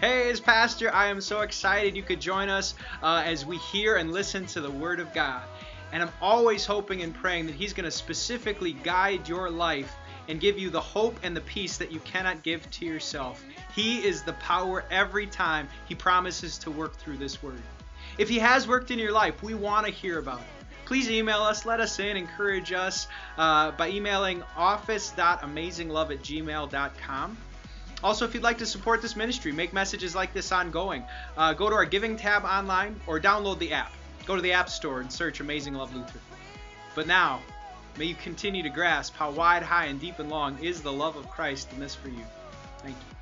Hey, as pastor, I am so excited you could join us uh, as we hear and listen to the Word of God. And I'm always hoping and praying that He's going to specifically guide your life and give you the hope and the peace that you cannot give to yourself. He is the power every time He promises to work through this Word. If He has worked in your life, we want to hear about it. Please email us, let us in, encourage us uh, by emailing office.amazinglove at gmail.com. Also, if you'd like to support this ministry, make messages like this ongoing, uh, go to our giving tab online or download the app. Go to the App Store and search Amazing Love Lutheran. But now, may you continue to grasp how wide, high, and deep and long is the love of Christ in this for you. Thank you.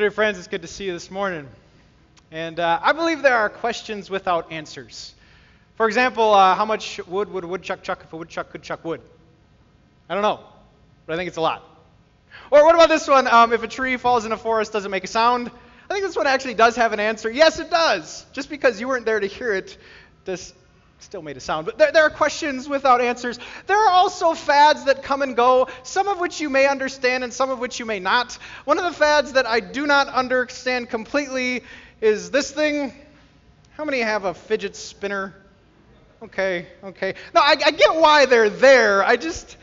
Dear friends, it's good to see you this morning. And uh, I believe there are questions without answers. For example, uh, how much wood would a woodchuck chuck if a woodchuck could chuck wood? I don't know, but I think it's a lot. Or what about this one? Um, if a tree falls in a forest, does it make a sound? I think this one actually does have an answer. Yes, it does. Just because you weren't there to hear it, this still made a sound. But there, there, are questions without answers. There are also fads that come and go, some of which you may understand and some of which you may not. One of the fads that I do not understand completely is this thing. How many have a fidget spinner? Okay, okay. No, I, I get why they're there. I just,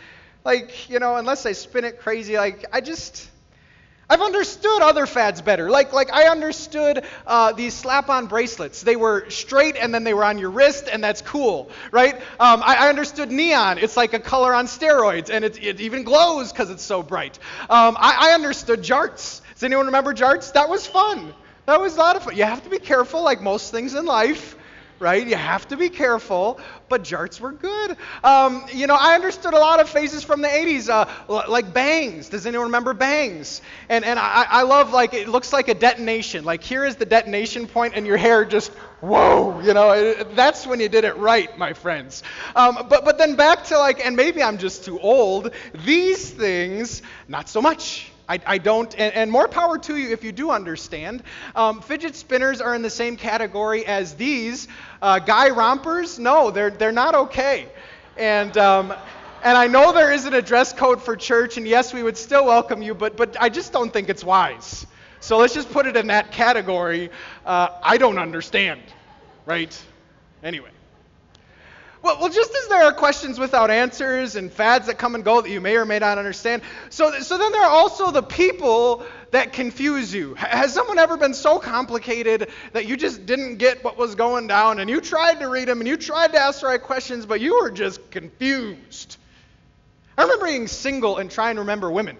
like, you know, unless I spin it crazy, like, I just. I've understood other fads better. Like, like I understood uh, these slap-on bracelets. They were straight and then they were on your wrist, and that's cool, right? Um, I, I, understood neon. It's like a color on steroids, and it, it even glows because it's so bright. Um, I, I understood jarts. Does anyone remember jarts? That was fun. That was a lot of fun. You have to be careful, like most things in life right? You have to be careful, but jarts were good. Um, you know, I understood a lot of phases from the 80s, uh, like bangs. Does anyone remember bangs? And, and I, I love, like, it looks like a detonation. Like, here is the detonation point, and your hair just, whoa, you know, it, that's when you did it right, my friends. Um, but, but then back to, like, and maybe I'm just too old, these things, not so much. I, I don't, and, and, more power to you if you do understand. Um, fidget spinners are in the same category as these. Uh, guy rompers, no, they're, they're not okay. And, um, and I know there isn't a dress code for church, and yes, we would still welcome you, but, but I just don't think it's wise. So let's just put it in that category. Uh, I don't understand, right? Anyway. Well, well, just as there are questions without answers and fads that come and go that you may or may not understand, so, so then there are also the people that confuse you. Has someone ever been so complicated that you just didn't get what was going down and you tried to read them and you tried to ask the right questions, but you were just confused? I remember being single and trying to remember women.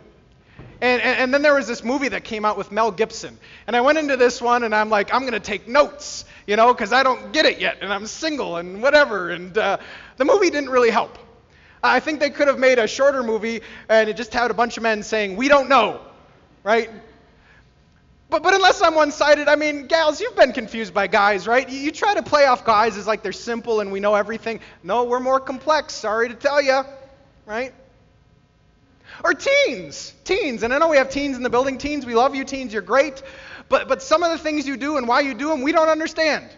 And, and, and, then there was this movie that came out with Mel Gibson. And I went into this one and I'm like, I'm going to take notes you know, because I don't get it yet, and I'm single and whatever. And uh, the movie didn't really help. I think they could have made a shorter movie and it just had a bunch of men saying, We don't know, right? But, but unless I'm one sided, I mean, gals, you've been confused by guys, right? You, you, try to play off guys as like they're simple and we know everything. No, we're more complex, sorry to tell you, right? Or teens, teens. And I know we have teens in the building. Teens, we love you, teens, you're great. But, but some of the things you do and why you do them, we don't understand.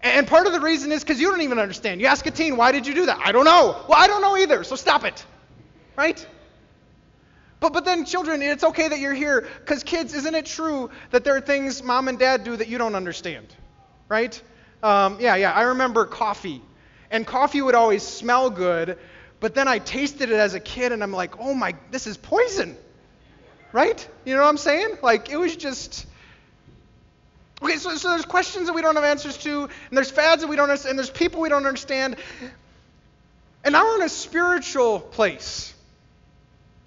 And part of the reason is because you don't even understand. You ask a teen, why did you do that? I don't know. Well, I don't know either, so stop it. Right? But, but then, children, it's okay that you're here because, kids, isn't it true that there are things mom and dad do that you don't understand? Right? Um, yeah, yeah. I remember coffee. And coffee would always smell good, but then I tasted it as a kid and I'm like, oh my, this is poison. Right? You know what I'm saying? Like, it was just. Okay, so, so there's questions that we don't have answers to, and there's fads that we don't understand, and there's people we don't understand. And now we're in a spiritual place.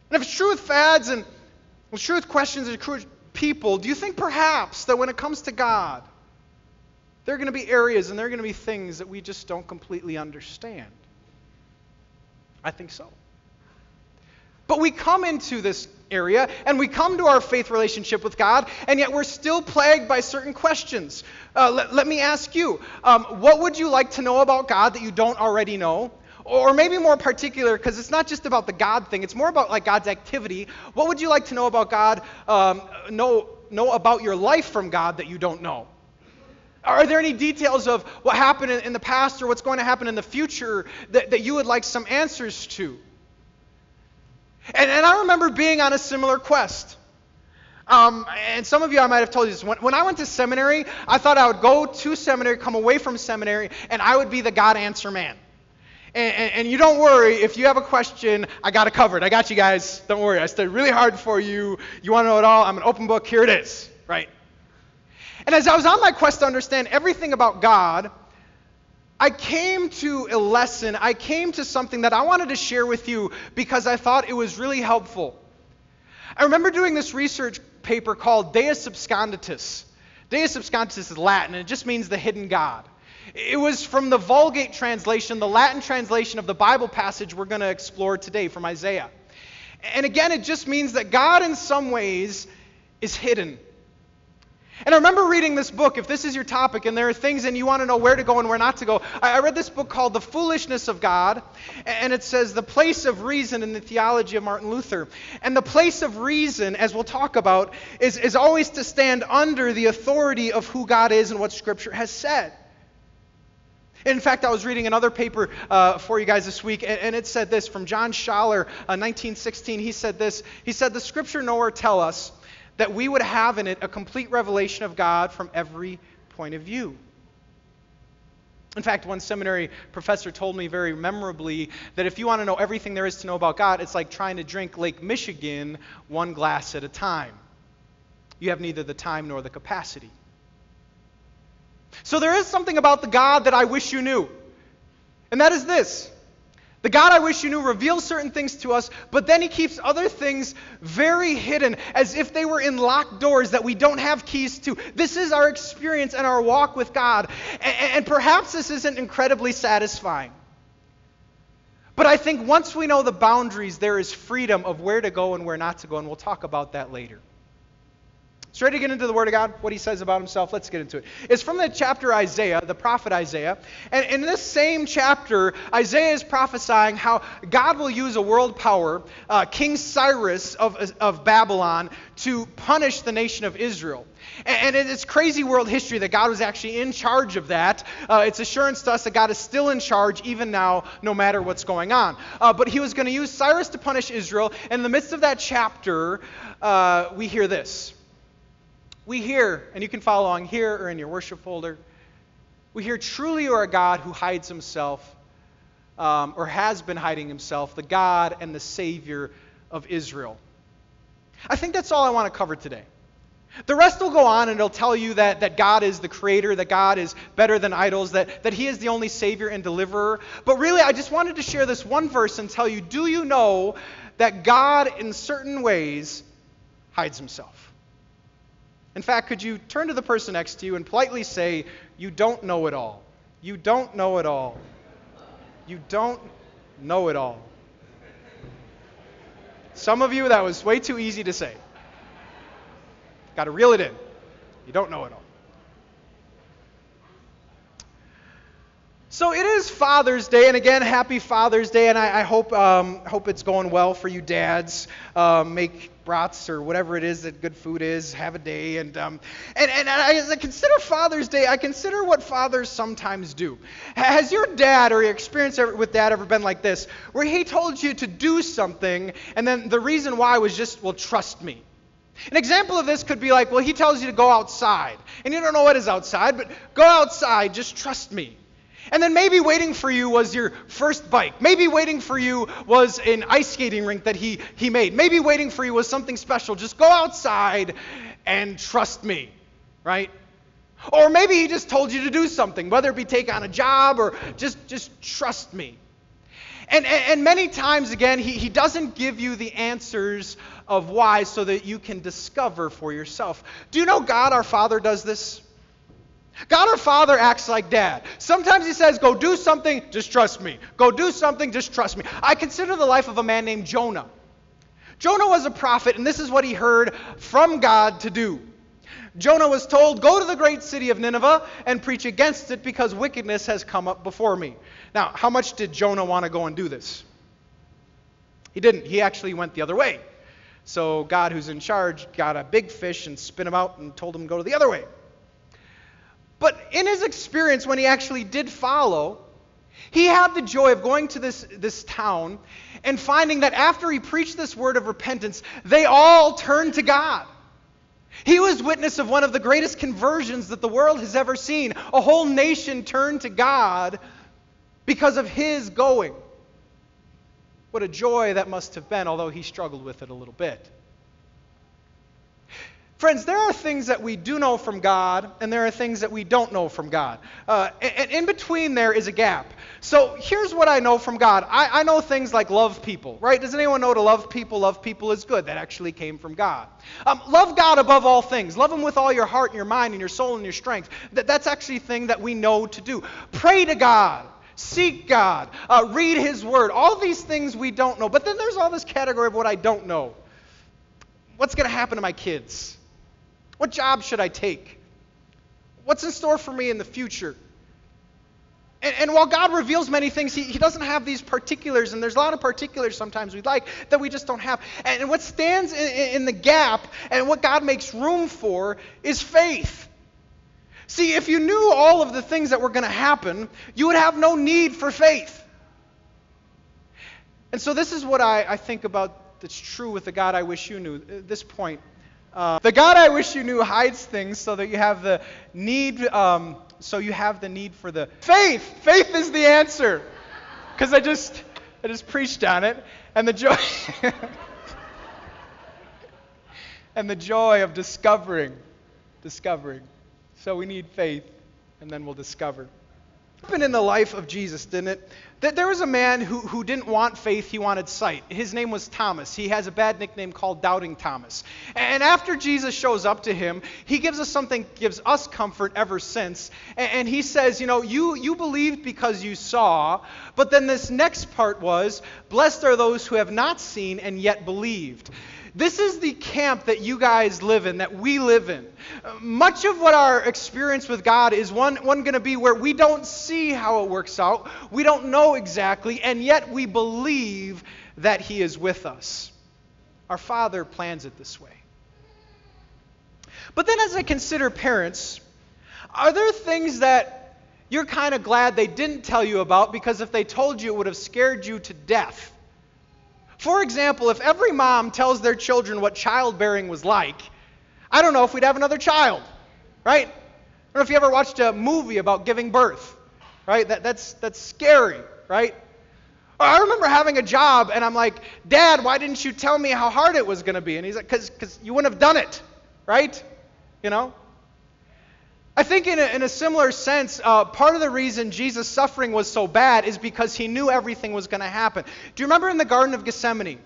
And if it's true with fads and it's true with questions and true with people, do you think perhaps that when it comes to God, there are going to be areas and there are going to be things that we just don't completely understand? I think so. But we come into this area and we come to our faith relationship with God, and yet we're still plagued by certain questions. Uh, let, let, me ask you um, what would you like to know about God that you don't already know? Or maybe more particular, because it's not just about the God thing, it's more about like God's activity. What would you like to know about God, um, know, know about your life from God that you don't know? Are there any details of what happened in the past or what's going to happen in the future that, that you would like some answers to? And, and I remember being on a similar quest. Um, and some of you, I might have told you this. When, when I went to seminary, I thought I would go to seminary, come away from seminary, and I would be the God answer man. And, and, and, you don't worry, if you have a question, I got it covered. I got you guys. Don't worry. I studied really hard for you. You want to know it all? I'm an open book. Here it is. Right? And as I was on my quest to understand everything about God, I came to a lesson. I came to something that I wanted to share with you because I thought it was really helpful. I remember doing this research paper called Deus Absconditus. Deus Absconditus is Latin, and it just means the hidden God. It was from the Vulgate translation, the Latin translation of the Bible passage we're going to explore today from Isaiah. And again, it just means that God, in some ways, is hidden. And I remember reading this book, if this is your topic, and there are things and you want to know where to go and where not to go. I read this book called The Foolishness of God, and it says the place of reason in the theology of Martin Luther. And the place of reason, as we'll talk about, is, is always to stand under the authority of who God is and what Scripture has said. In fact, I was reading another paper uh, for you guys this week, and, and, it said this from John Schaller, uh, 1916. He said this. He said, The scripture nowhere tell us that we would have in it a complete revelation of God from every point of view. In fact, one seminary professor told me very memorably that if you want to know everything there is to know about God, it's like trying to drink Lake Michigan one glass at a time. You have neither the time nor the capacity. So there is something about the God that I wish you knew. And that is this the God I wish you knew reveals certain things to us, but then he keeps other things very hidden, as if they were in locked doors that we don't have keys to. This is our experience and our walk with God. And, and perhaps this isn't incredibly satisfying. But I think once we know the boundaries, there is freedom of where to go and where not to go, and we'll talk about that later. Ready to get into the Word of God, what He says about Himself? Let's get into it. It's from the chapter Isaiah, the prophet Isaiah. And in this same chapter, Isaiah is prophesying how God will use a world power, uh, King Cyrus of, of Babylon, to punish the nation of Israel. And it's crazy world history that God was actually in charge of that. Uh, it's assurance to us that God is still in charge even now, no matter what's going on. Uh, but he was going to use Cyrus to punish Israel. And in the midst of that chapter, uh, we hear this we hear, and you can follow along here or in your worship folder, we hear truly you are a God who hides himself um, or has been hiding himself, the God and the Savior of Israel. I think that's all I want to cover today. The rest will go on and it'll tell you that, that God is the creator, that God is better than idols, that, that He is the only Savior and deliverer. But really, I just wanted to share this one verse and tell you do you know that God, in certain ways, hides Himself? In fact, could you turn to the person next to you and politely say, You don't know it all? You don't know it all. You don't know it all. Some of you, that was way too easy to say. Got to reel it in. You don't know it all. So it is Father's Day, and again, happy Father's Day, and I, I hope um, hope it's going well for you dads. Um, make brats or whatever it is that good food is. Have a day, and um, and and I, as I consider Father's Day, I consider what fathers sometimes do. Has your dad or your experience with dad ever been like this, where he told you to do something, and then the reason why was just, well, trust me. An example of this could be like, well, he tells you to go outside, and you don't know what is outside, but go outside, just trust me. And then maybe waiting for you was your first bike. Maybe waiting for you was an ice skating rink that he, he made. Maybe waiting for you was something special. Just go outside and trust me, right? Or maybe he just told you to do something, whether it be take on a job or just, just trust me. And, and, and many times, again, he, he doesn't give you the answers of why so that you can discover for yourself. Do you know God, our Father, does this? God our Father acts like dad. Sometimes he says, Go do something, just trust me. Go do something, just trust me. I consider the life of a man named Jonah. Jonah was a prophet, and this is what he heard from God to do. Jonah was told, Go to the great city of Nineveh and preach against it because wickedness has come up before me. Now, how much did Jonah want to go and do this? He didn't. He actually went the other way. So God, who's in charge, got a big fish and spit him out and told him to go the other way. In his experience, when he actually did follow, he had the joy of going to this, this town and finding that after he preached this word of repentance, they all turned to God. He was witness of one of the greatest conversions that the world has ever seen. A whole nation turned to God because of his going. What a joy that must have been, although he struggled with it a little bit. Friends, there are things that we do know from God, and there are things that we don't know from God. Uh, and in between there is a gap. So here's what I know from God I, I, know things like love people, right? Does anyone know to love people? Love people is good. That actually came from God. Um, love God above all things. Love Him with all your heart and your mind and your soul and your strength. That, that's actually a thing that we know to do. Pray to God. Seek God. Uh, read His Word. All these things we don't know. But then there's all this category of what I don't know. What's going to happen to my kids? What job should I take? What's in store for me in the future? And, and, while God reveals many things, he, he doesn't have these particulars, and there's a lot of particulars sometimes we'd like that we just don't have. And, and what stands in, in the gap and what God makes room for is faith. See, if you knew all of the things that were going to happen, you would have no need for faith. And so, this is what I, I think about that's true with the God I wish you knew. At this point, uh, the God I wish you knew hides things so that you have the need, um, so you have the need for the faith. Faith is the answer. Because I just, I just preached on it, and the joy, and the joy of discovering, discovering. So we need faith, and then we'll discover happened in the life of Jesus, didn't it? That there was a man who, who didn't want faith, he wanted sight. His name was Thomas. He has a bad nickname called Doubting Thomas. And after Jesus shows up to him, he gives us something, gives us comfort ever since. And, and he says, You know, you, you believed because you saw, but then this next part was, Blessed are those who have not seen and yet believed. This is the camp that you guys live in, that we live in. Much of what our experience with God is one, one going to be where we don't see how it works out, we don't know exactly, and yet we believe that He is with us. Our Father plans it this way. But then, as I consider parents, are there things that you're kind of glad they didn't tell you about because if they told you, it would have scared you to death? For example, if every mom tells their children what childbearing was like, I don't know if we'd have another child, right? I don't know if you ever watched a movie about giving birth, right? That, that's, that's scary, right? I remember having a job, and I'm like, Dad, why didn't you tell me how hard it was going to be? And he's like, because you wouldn't have done it, right? You know? I think, in a, in a similar sense, uh, part of the reason Jesus' suffering was so bad is because he knew everything was going to happen. Do you remember in the Garden of Gethsemane?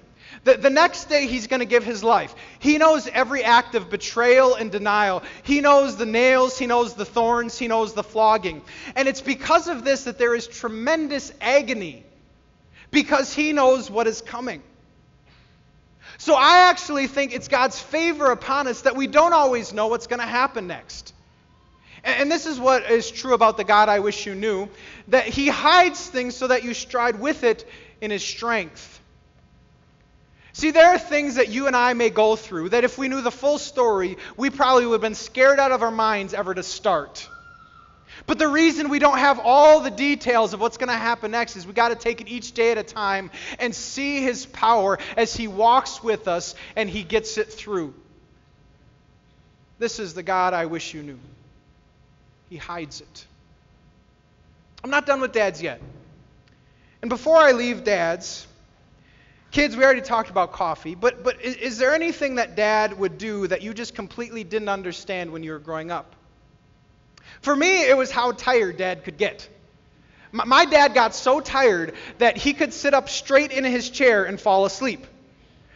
The, the next day, he's going to give his life. He knows every act of betrayal and denial. He knows the nails, he knows the thorns, he knows the flogging. And it's because of this that there is tremendous agony, because he knows what is coming. So I actually think it's God's favor upon us that we don't always know what's going to happen next. And this is what is true about the God I wish you knew that He hides things so that you stride with it in His strength. See, there are things that you and I may go through that if we knew the full story, we probably would have been scared out of our minds ever to start. But the reason we don't have all the details of what's going to happen next is we got to take it each day at a time and see his power as he walks with us and he gets it through. This is the God I wish you knew. He hides it. I'm not done with dads yet. And before I leave dads, kids, we already talked about coffee, but, but is, is there anything that dad would do that you just completely didn't understand when you were growing up? For me, it was how tired dad could get. My dad got so tired that he could sit up straight in his chair and fall asleep.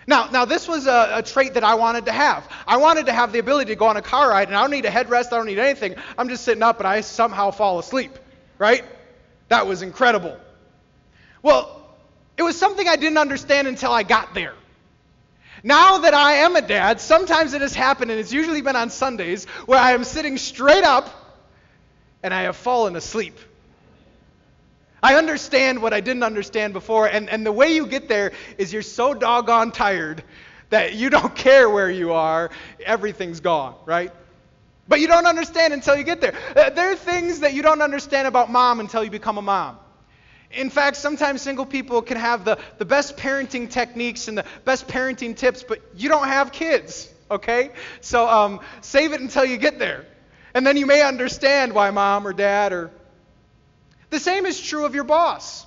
Now, now this was a, a, trait that I wanted to have. I wanted to have the ability to go on a car ride, and I don't need a headrest, I don't need anything. I'm just sitting up, and I somehow fall asleep, right? That was incredible. Well, it was something I didn't understand until I got there. Now that I am a dad, sometimes it has happened, and it's usually been on Sundays, where I am sitting straight up and I have fallen asleep. I understand what I didn't understand before, and, and the way you get there is you're so doggone tired that you don't care where you are, everything's gone, right? But you don't understand until you get there. Uh, there are things that you don't understand about mom until you become a mom. In fact, sometimes single people can have the, the best parenting techniques and the best parenting tips, but you don't have kids, okay? So um, save it until you get there. And then you may understand why mom or dad or. The same is true of your boss.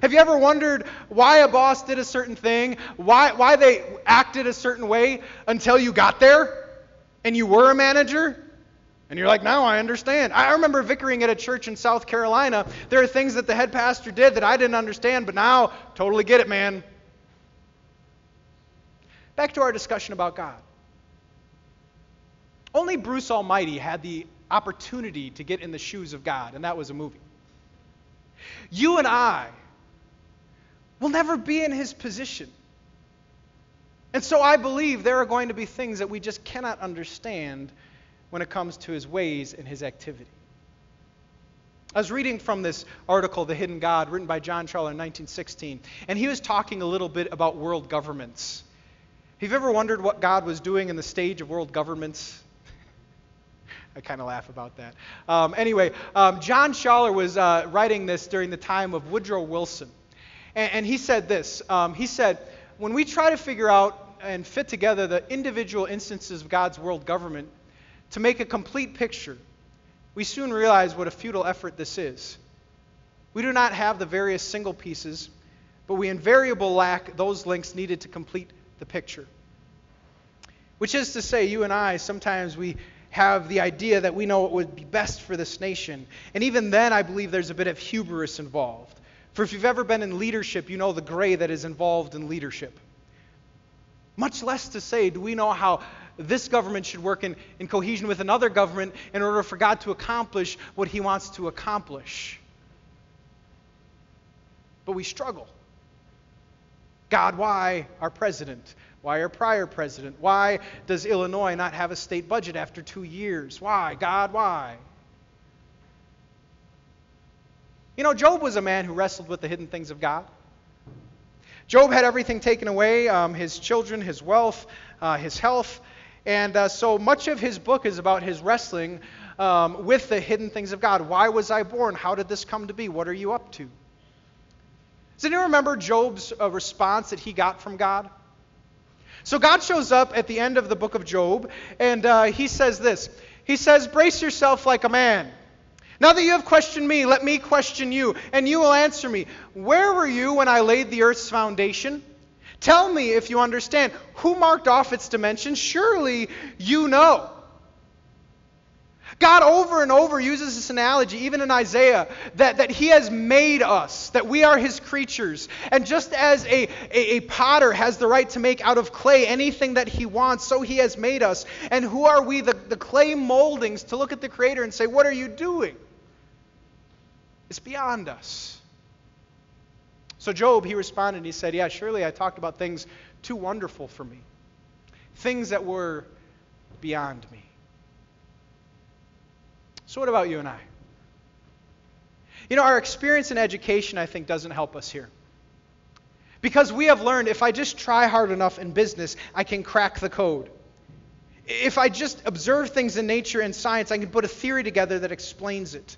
Have you ever wondered why a boss did a certain thing, why, why they acted a certain way until you got there and you were a manager? And you're like, now I understand. I remember vicaring at a church in South Carolina. There are things that the head pastor did that I didn't understand, but now totally get it, man. Back to our discussion about God. Only Bruce Almighty had the opportunity to get in the shoes of God, and that was a movie. You and I will never be in his position. And so I believe there are going to be things that we just cannot understand when it comes to his ways and his activity. I was reading from this article, The Hidden God, written by John Schaller in 1916, and he was talking a little bit about world governments. Have you ever wondered what God was doing in the stage of world governments? I kind of laugh about that. Um, anyway, um, John Schaller was uh, writing this during the time of Woodrow Wilson. And, and he said this um, He said, When we try to figure out and fit together the individual instances of God's world government to make a complete picture, we soon realize what a futile effort this is. We do not have the various single pieces, but we invariably lack those links needed to complete the picture. Which is to say, you and I, sometimes we have the idea that we know what would be best for this nation. And even then, I believe there's a bit of hubris involved. For if you've ever been in leadership, you know the gray that is involved in leadership. Much less to say, do we know how this government should work in, in cohesion with another government in order for God to accomplish what he wants to accomplish. But we struggle. God, why our president? Why our prior president? Why does Illinois not have a state budget after two years? Why? God, why? You know, Job was a man who wrestled with the hidden things of God. Job had everything taken away um, his children, his wealth, uh, his health. And uh, so much of his book is about his wrestling um, with the hidden things of God. Why was I born? How did this come to be? What are you up to? Does anyone remember Job's uh, response that he got from God? So God shows up at the end of the book of Job, and uh, he says this He says, Brace yourself like a man. Now that you have questioned me, let me question you, and you will answer me. Where were you when I laid the earth's foundation? Tell me if you understand. Who marked off its dimensions? Surely you know. God over and over uses this analogy, even in Isaiah, that, that He has made us, that we are His creatures. And just as a, a, a, potter has the right to make out of clay anything that he wants, so He has made us. And who are we, the, the clay moldings, to look at the Creator and say, What are you doing? It's beyond us. So, Job, he responded and he said, Yeah, surely I talked about things too wonderful for me, things that were beyond me. So, what about you and I? You know, our experience in education, I think, doesn't help us here. Because we have learned if I just try hard enough in business, I can crack the code. If I just observe things in nature and science, I can put a theory together that explains it.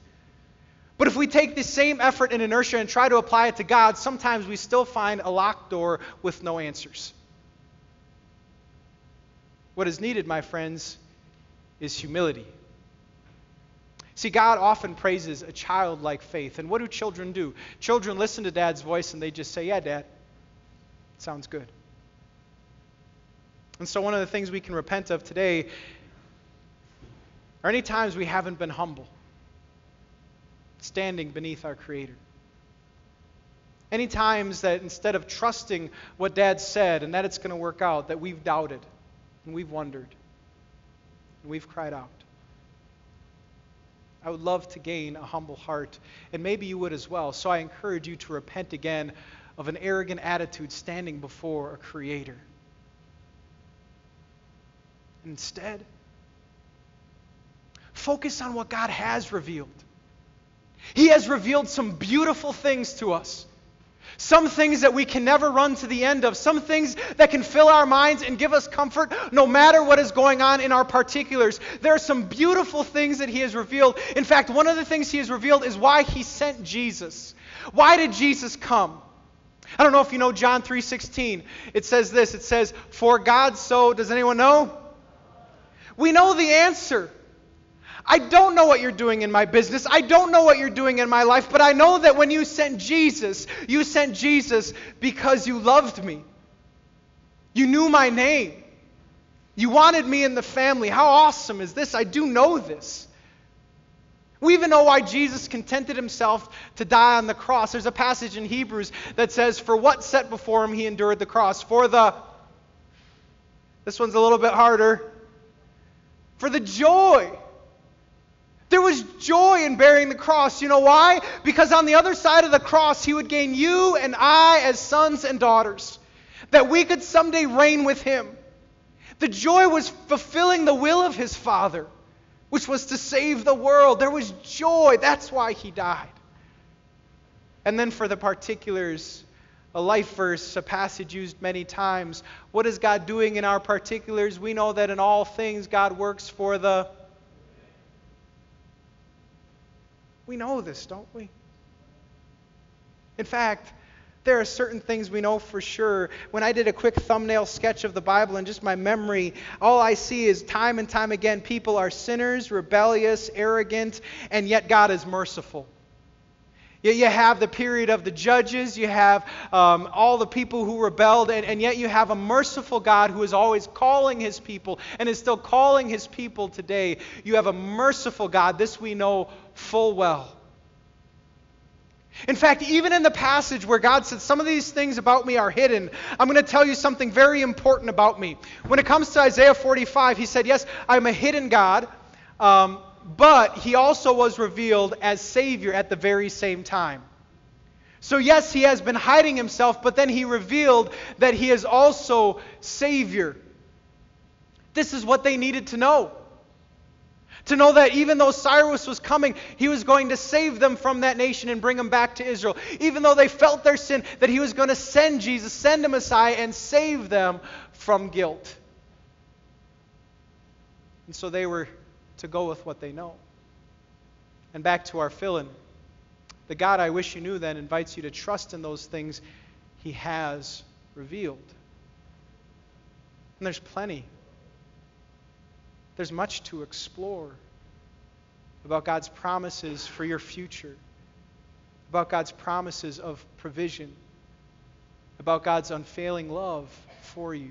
But if we take the same effort and inertia and try to apply it to God, sometimes we still find a locked door with no answers. What is needed, my friends, is humility. See, God often praises a childlike faith. And what do children do? Children listen to dad's voice and they just say, Yeah, dad, sounds good. And so, one of the things we can repent of today are any times we haven't been humble, standing beneath our Creator. Any times that instead of trusting what Dad said and that it's going to work out, that we've doubted and we've wondered and we've cried out. I would love to gain a humble heart, and maybe you would as well. So I encourage you to repent again of an arrogant attitude standing before a Creator. Instead, focus on what God has revealed. He has revealed some beautiful things to us. Some things that we can never run to the end of. Some things that can fill our minds and give us comfort no matter what is going on in our particulars. There are some beautiful things that He has revealed. In fact, one of the things He has revealed is why He sent Jesus. Why did Jesus come? I don't know if you know John 3:16. It says this. It says, "For God so does anyone know? We know the answer. I don't know what you're doing in my business. I don't know what you're doing in my life, but I know that when you sent Jesus, you sent Jesus because you loved me. You knew my name. You wanted me in the family. How awesome is this? I do know this. We even know why Jesus contented himself to die on the cross. There's a passage in Hebrews that says, For what set before him he endured the cross? For the. This one's a little bit harder for the joy. There was joy in bearing the cross. You know why? Because on the other side of the cross, he would gain you and I as sons and daughters, that we could someday reign with him. The joy was fulfilling the will of his Father, which was to save the world. There was joy. That's why he died. And then for the particulars, a life verse, a passage used many times. What is God doing in our particulars? We know that in all things God works for the. We know this, don't we? In fact, there are certain things we know for sure. When I did a quick thumbnail sketch of the Bible and just my memory, all I see is time and time again people are sinners, rebellious, arrogant, and yet God is merciful. Yet you have the period of the judges, you have um, all the people who rebelled, and, and yet you have a merciful God who is always calling his people and is still calling his people today. You have a merciful God. This we know full well. In fact, even in the passage where God said, Some of these things about me are hidden, I'm going to tell you something very important about me. When it comes to Isaiah 45, he said, Yes, I'm a hidden God. Um, but he also was revealed as Savior at the very same time. So, yes, he has been hiding himself, but then he revealed that he is also Savior. This is what they needed to know. To know that even though Cyrus was coming, he was going to save them from that nation and bring them back to Israel. Even though they felt their sin, that he was going to send Jesus, send a Messiah, and save them from guilt. And so they were to go with what they know. And back to our fill in. The God I wish you knew then invites you to trust in those things he has revealed. And there's plenty. There's much to explore about God's promises for your future, about God's promises of provision, about God's unfailing love for you.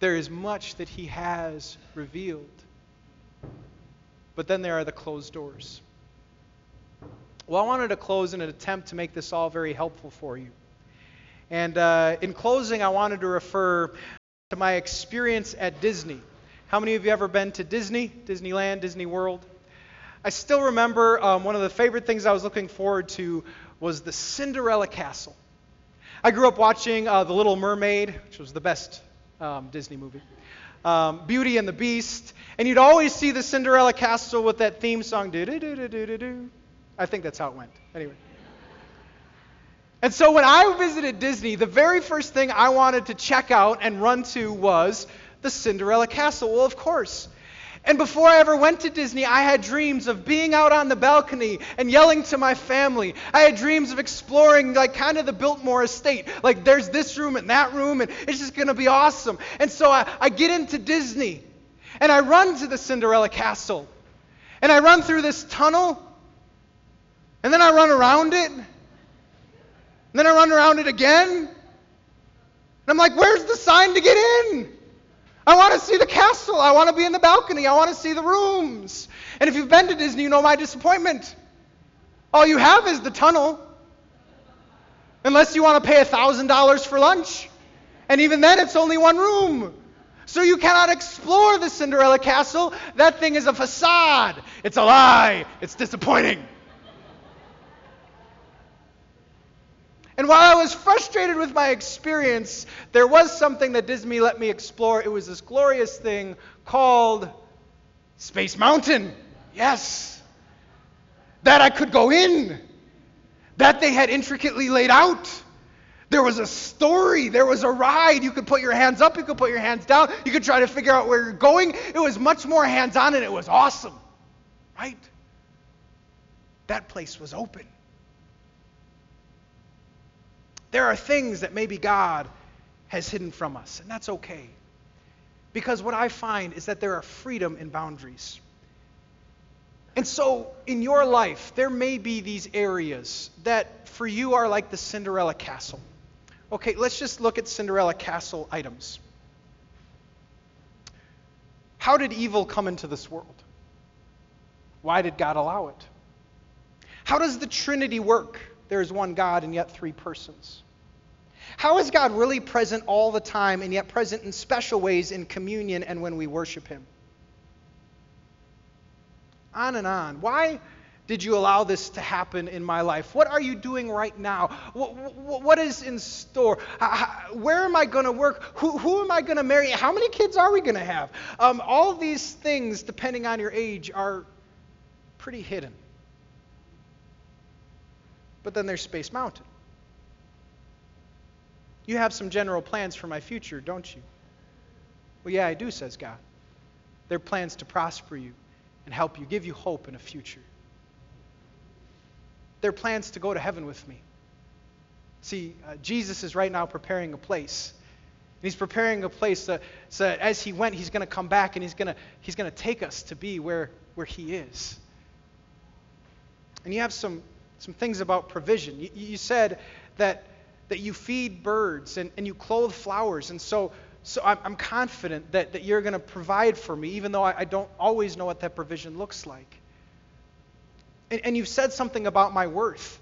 There is much that He has revealed. But then there are the closed doors. Well, I wanted to close in an attempt to make this all very helpful for you. And uh, in closing, I wanted to refer to my experience at Disney. How many of you ever been to Disney, Disneyland, Disney World? I still remember um, one of the favorite things I was looking forward to was the Cinderella Castle. I grew up watching uh, The Little Mermaid, which was the best um, Disney movie. Um, Beauty and the Beast, and you'd always see the Cinderella castle with that theme song. Do do do do do do do. I think that's how it went. Anyway. And so when I visited Disney, the very first thing I wanted to check out and run to was the Cinderella Castle. Well, of course. And before I ever went to Disney, I had dreams of being out on the balcony and yelling to my family. I had dreams of exploring, like, kind of the Biltmore estate. Like, there's this room and that room, and it's just going to be awesome. And so I, I get into Disney, and I run to the Cinderella Castle. And I run through this tunnel, and then I run around it, and then I run around it again. And I'm like, where's the sign to get in? I want to see the castle. I want to be in the balcony. I want to see the rooms. And if you've been to Disney, you know my disappointment. All you have is the tunnel. Unless you want to pay $1,000 for lunch. And even then, it's only one room. So you cannot explore the Cinderella castle. That thing is a facade. It's a lie. It's disappointing. And while I was frustrated with my experience, there was something that Disney let me explore. It was this glorious thing called Space Mountain. Yes. That I could go in. That they had intricately laid out. There was a story. There was a ride. You could put your hands up. You could put your hands down. You could try to figure out where you're going. It was much more hands on and it was awesome. Right? That place was open. There are things that maybe God has hidden from us, and that's okay. Because what I find is that there are freedom in boundaries. And so, in your life, there may be these areas that for you are like the Cinderella castle. Okay, let's just look at Cinderella castle items. How did evil come into this world? Why did God allow it? How does the Trinity work? There is one God and yet three persons? How is God really present all the time and yet present in special ways in communion and when we worship Him? On and on. Why did you allow this to happen in my life? What are you doing right now? what is in store? Where am I going to work? Who, who, am I going to marry? How many kids are we going to have? Um, all these things, depending on your age, are pretty hidden. But then there's Space Mountain. You have some general plans for my future, don't you? Well, yeah, I do, says God. They're plans to prosper you and help you, give you hope in a future. They're plans to go to heaven with me. See, uh, Jesus is right now preparing a place. And he's preparing a place so, so that as he went, he's going to come back and he's going to he's to take us to be where, where he is. And you have some some things about provision. You, you said that, that you feed birds and, and you clothe flowers. And so, so I'm, I'm confident that, that you're going to provide for me, even though I, I don't always know what that provision looks like. And, and you've said something about my worth.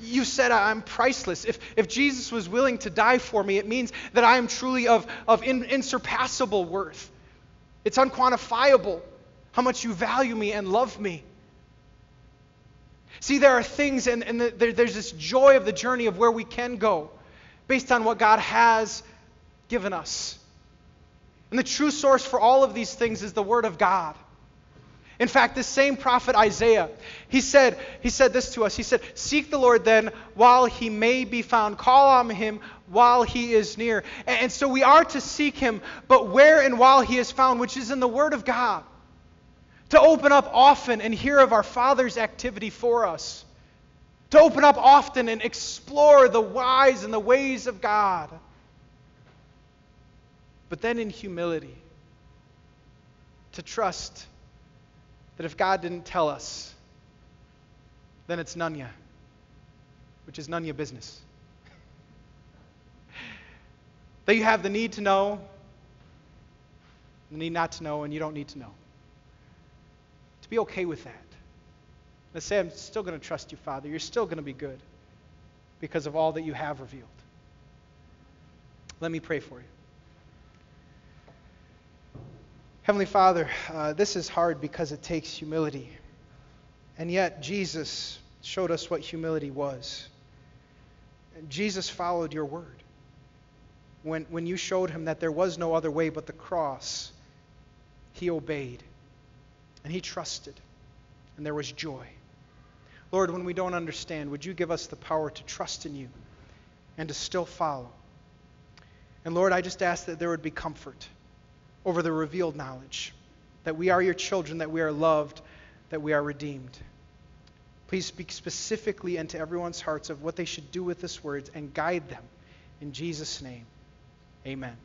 You said I'm priceless. If, if Jesus was willing to die for me, it means that I am truly of, of in, insurpassable worth. It's unquantifiable how much you value me and love me. See, there are things, and, and the, there, there's this joy of the journey of where we can go based on what God has given us. And the true source for all of these things is the Word of God. In fact, this same prophet Isaiah, he said, he said this to us. He said, Seek the Lord then while he may be found. Call on him while he is near. And so we are to seek him, but where and while he is found, which is in the Word of God to open up often and hear of our Father's activity for us, to open up often and explore the whys and the ways of God. But then in humility, to trust that if God didn't tell us, then it's none ya, which is none ya business. that you have the need to know, the need not to know, and you don't need to know to be okay with that. Let's say, I'm still going to trust you, Father. You're still going to be good because of all that you have revealed. Let me pray for you. Heavenly Father, uh, this is hard because it takes humility. And yet, Jesus showed us what humility was. And Jesus followed your word. when, when you showed him that there was no other way but the cross, he obeyed and he trusted, and there was joy. Lord, when we don't understand, would you give us the power to trust in you and to still follow? And Lord, I just ask that there would be comfort over the revealed knowledge that we are your children, that we are loved, that we are redeemed. Please speak specifically into everyone's hearts of what they should do with this word and guide them. In Jesus' name, amen.